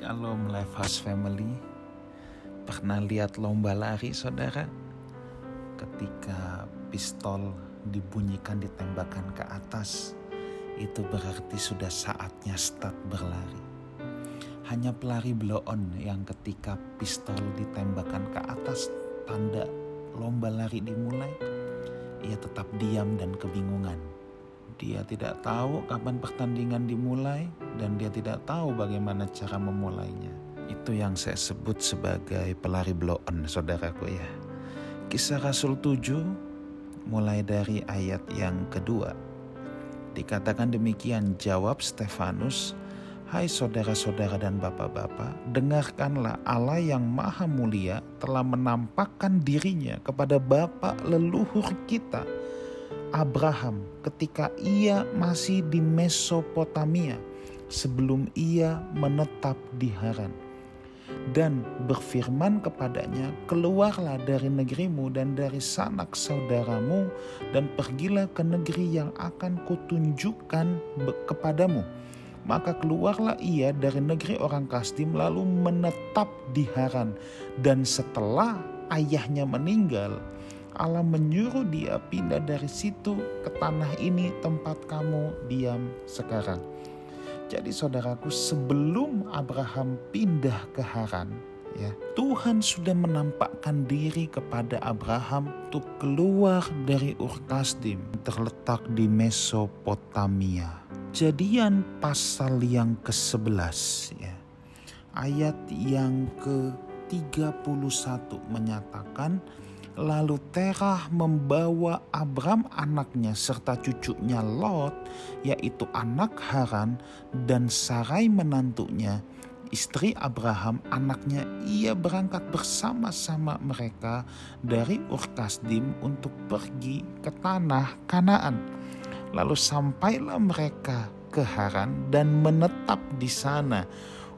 Shalom Life House Family. Pernah lihat lomba lari saudara? Ketika pistol dibunyikan ditembakkan ke atas, itu berarti sudah saatnya start berlari. Hanya pelari blow yang ketika pistol ditembakkan ke atas tanda lomba lari dimulai, ia tetap diam dan kebingungan dia tidak tahu kapan pertandingan dimulai dan dia tidak tahu bagaimana cara memulainya. Itu yang saya sebut sebagai pelari blow on, saudaraku ya. Kisah Rasul 7 mulai dari ayat yang kedua. Dikatakan demikian jawab Stefanus, Hai saudara-saudara dan bapak-bapak, dengarkanlah Allah yang maha mulia telah menampakkan dirinya kepada bapak leluhur kita, Abraham ketika ia masih di Mesopotamia sebelum ia menetap di Haran dan berfirman kepadanya, "Keluarlah dari negerimu dan dari sanak saudaramu, dan pergilah ke negeri yang akan kutunjukkan kepadamu." Maka keluarlah ia dari negeri orang Kasdim, lalu menetap di Haran, dan setelah ayahnya meninggal, Allah menyuruh dia pindah dari situ ke tanah ini tempat kamu diam sekarang. Jadi saudaraku sebelum Abraham pindah ke Haran, ya Tuhan sudah menampakkan diri kepada Abraham untuk keluar dari Ur Kasdim terletak di Mesopotamia. Jadian pasal yang ke-11 ya. Ayat yang ke-31 menyatakan Lalu Terah membawa Abram anaknya serta cucunya Lot, yaitu anak Haran, dan Sarai menantunya, istri Abraham anaknya, ia berangkat bersama-sama mereka dari Urkasdim untuk pergi ke tanah Kanaan. Lalu sampailah mereka ke Haran dan menetap di sana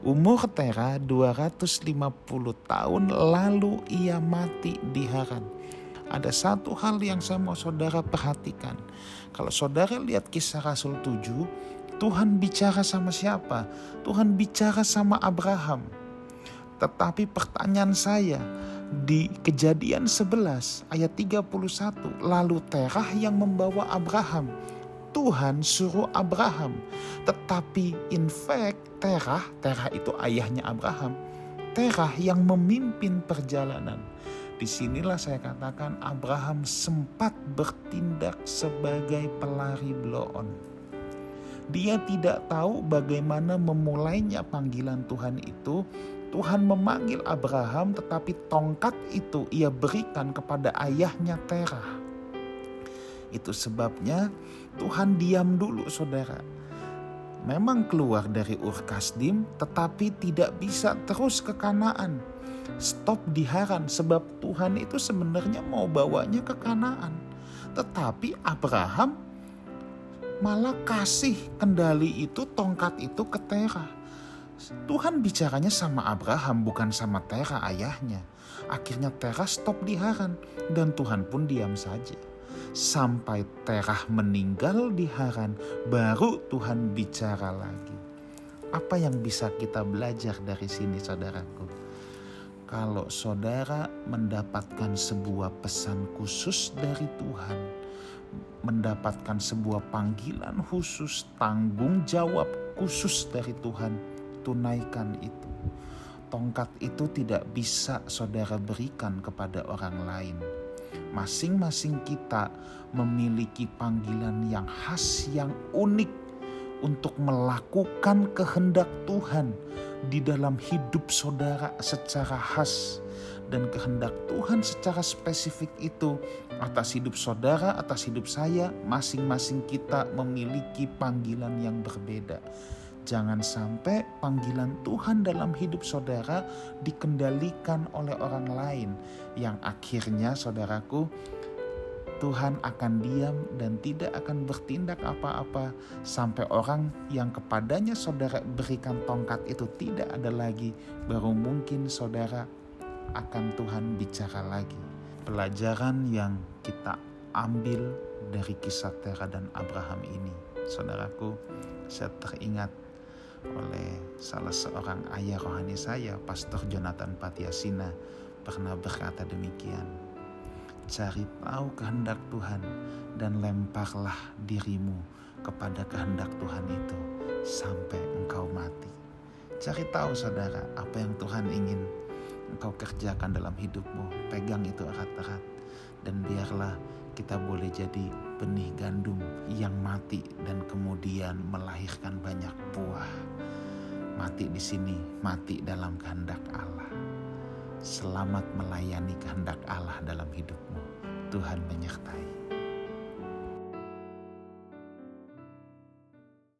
Umur Tera 250 tahun lalu ia mati di Haran. Ada satu hal yang saya mau saudara perhatikan. Kalau saudara lihat kisah Rasul 7, Tuhan bicara sama siapa? Tuhan bicara sama Abraham. Tetapi pertanyaan saya, di kejadian 11 ayat 31, lalu Terah yang membawa Abraham. Tuhan suruh Abraham. Tetapi in fact Terah, Terah itu ayahnya Abraham. Terah yang memimpin perjalanan. Di sinilah saya katakan Abraham sempat bertindak sebagai pelari blow on. Dia tidak tahu bagaimana memulainya panggilan Tuhan itu. Tuhan memanggil Abraham tetapi tongkat itu ia berikan kepada ayahnya Terah. Itu sebabnya Tuhan diam dulu saudara. Memang keluar dari Ur Kasdim tetapi tidak bisa terus ke Kanaan. Stop di Haran sebab Tuhan itu sebenarnya mau bawanya ke Kanaan. Tetapi Abraham malah kasih kendali itu tongkat itu ke Terah. Tuhan bicaranya sama Abraham bukan sama Terah ayahnya. Akhirnya Terah stop di Haran dan Tuhan pun diam saja sampai Terah meninggal di Haran, baru Tuhan bicara lagi. Apa yang bisa kita belajar dari sini, saudaraku? Kalau saudara mendapatkan sebuah pesan khusus dari Tuhan, mendapatkan sebuah panggilan khusus, tanggung jawab khusus dari Tuhan, tunaikan itu. Tongkat itu tidak bisa saudara berikan kepada orang lain Masing-masing kita memiliki panggilan yang khas, yang unik untuk melakukan kehendak Tuhan di dalam hidup saudara secara khas dan kehendak Tuhan secara spesifik itu atas hidup saudara, atas hidup saya, masing-masing kita memiliki panggilan yang berbeda. Jangan sampai panggilan Tuhan dalam hidup saudara dikendalikan oleh orang lain, yang akhirnya, saudaraku, Tuhan akan diam dan tidak akan bertindak apa-apa sampai orang yang kepadanya saudara berikan tongkat itu tidak ada lagi, baru mungkin saudara akan Tuhan bicara lagi. Pelajaran yang kita ambil dari kisah Tera dan Abraham ini, saudaraku, saya teringat oleh salah seorang ayah rohani saya, Pastor Jonathan Patiasina, pernah berkata demikian. Cari tahu kehendak Tuhan dan lemparlah dirimu kepada kehendak Tuhan itu sampai engkau mati. Cari tahu saudara apa yang Tuhan ingin engkau kerjakan dalam hidupmu. Pegang itu erat-erat dan biarlah kita boleh jadi benih gandum yang mati dan kemudian melahirkan banyak buah. Mati di sini, mati dalam kehendak Allah. Selamat melayani kehendak Allah dalam hidupmu. Tuhan menyertai.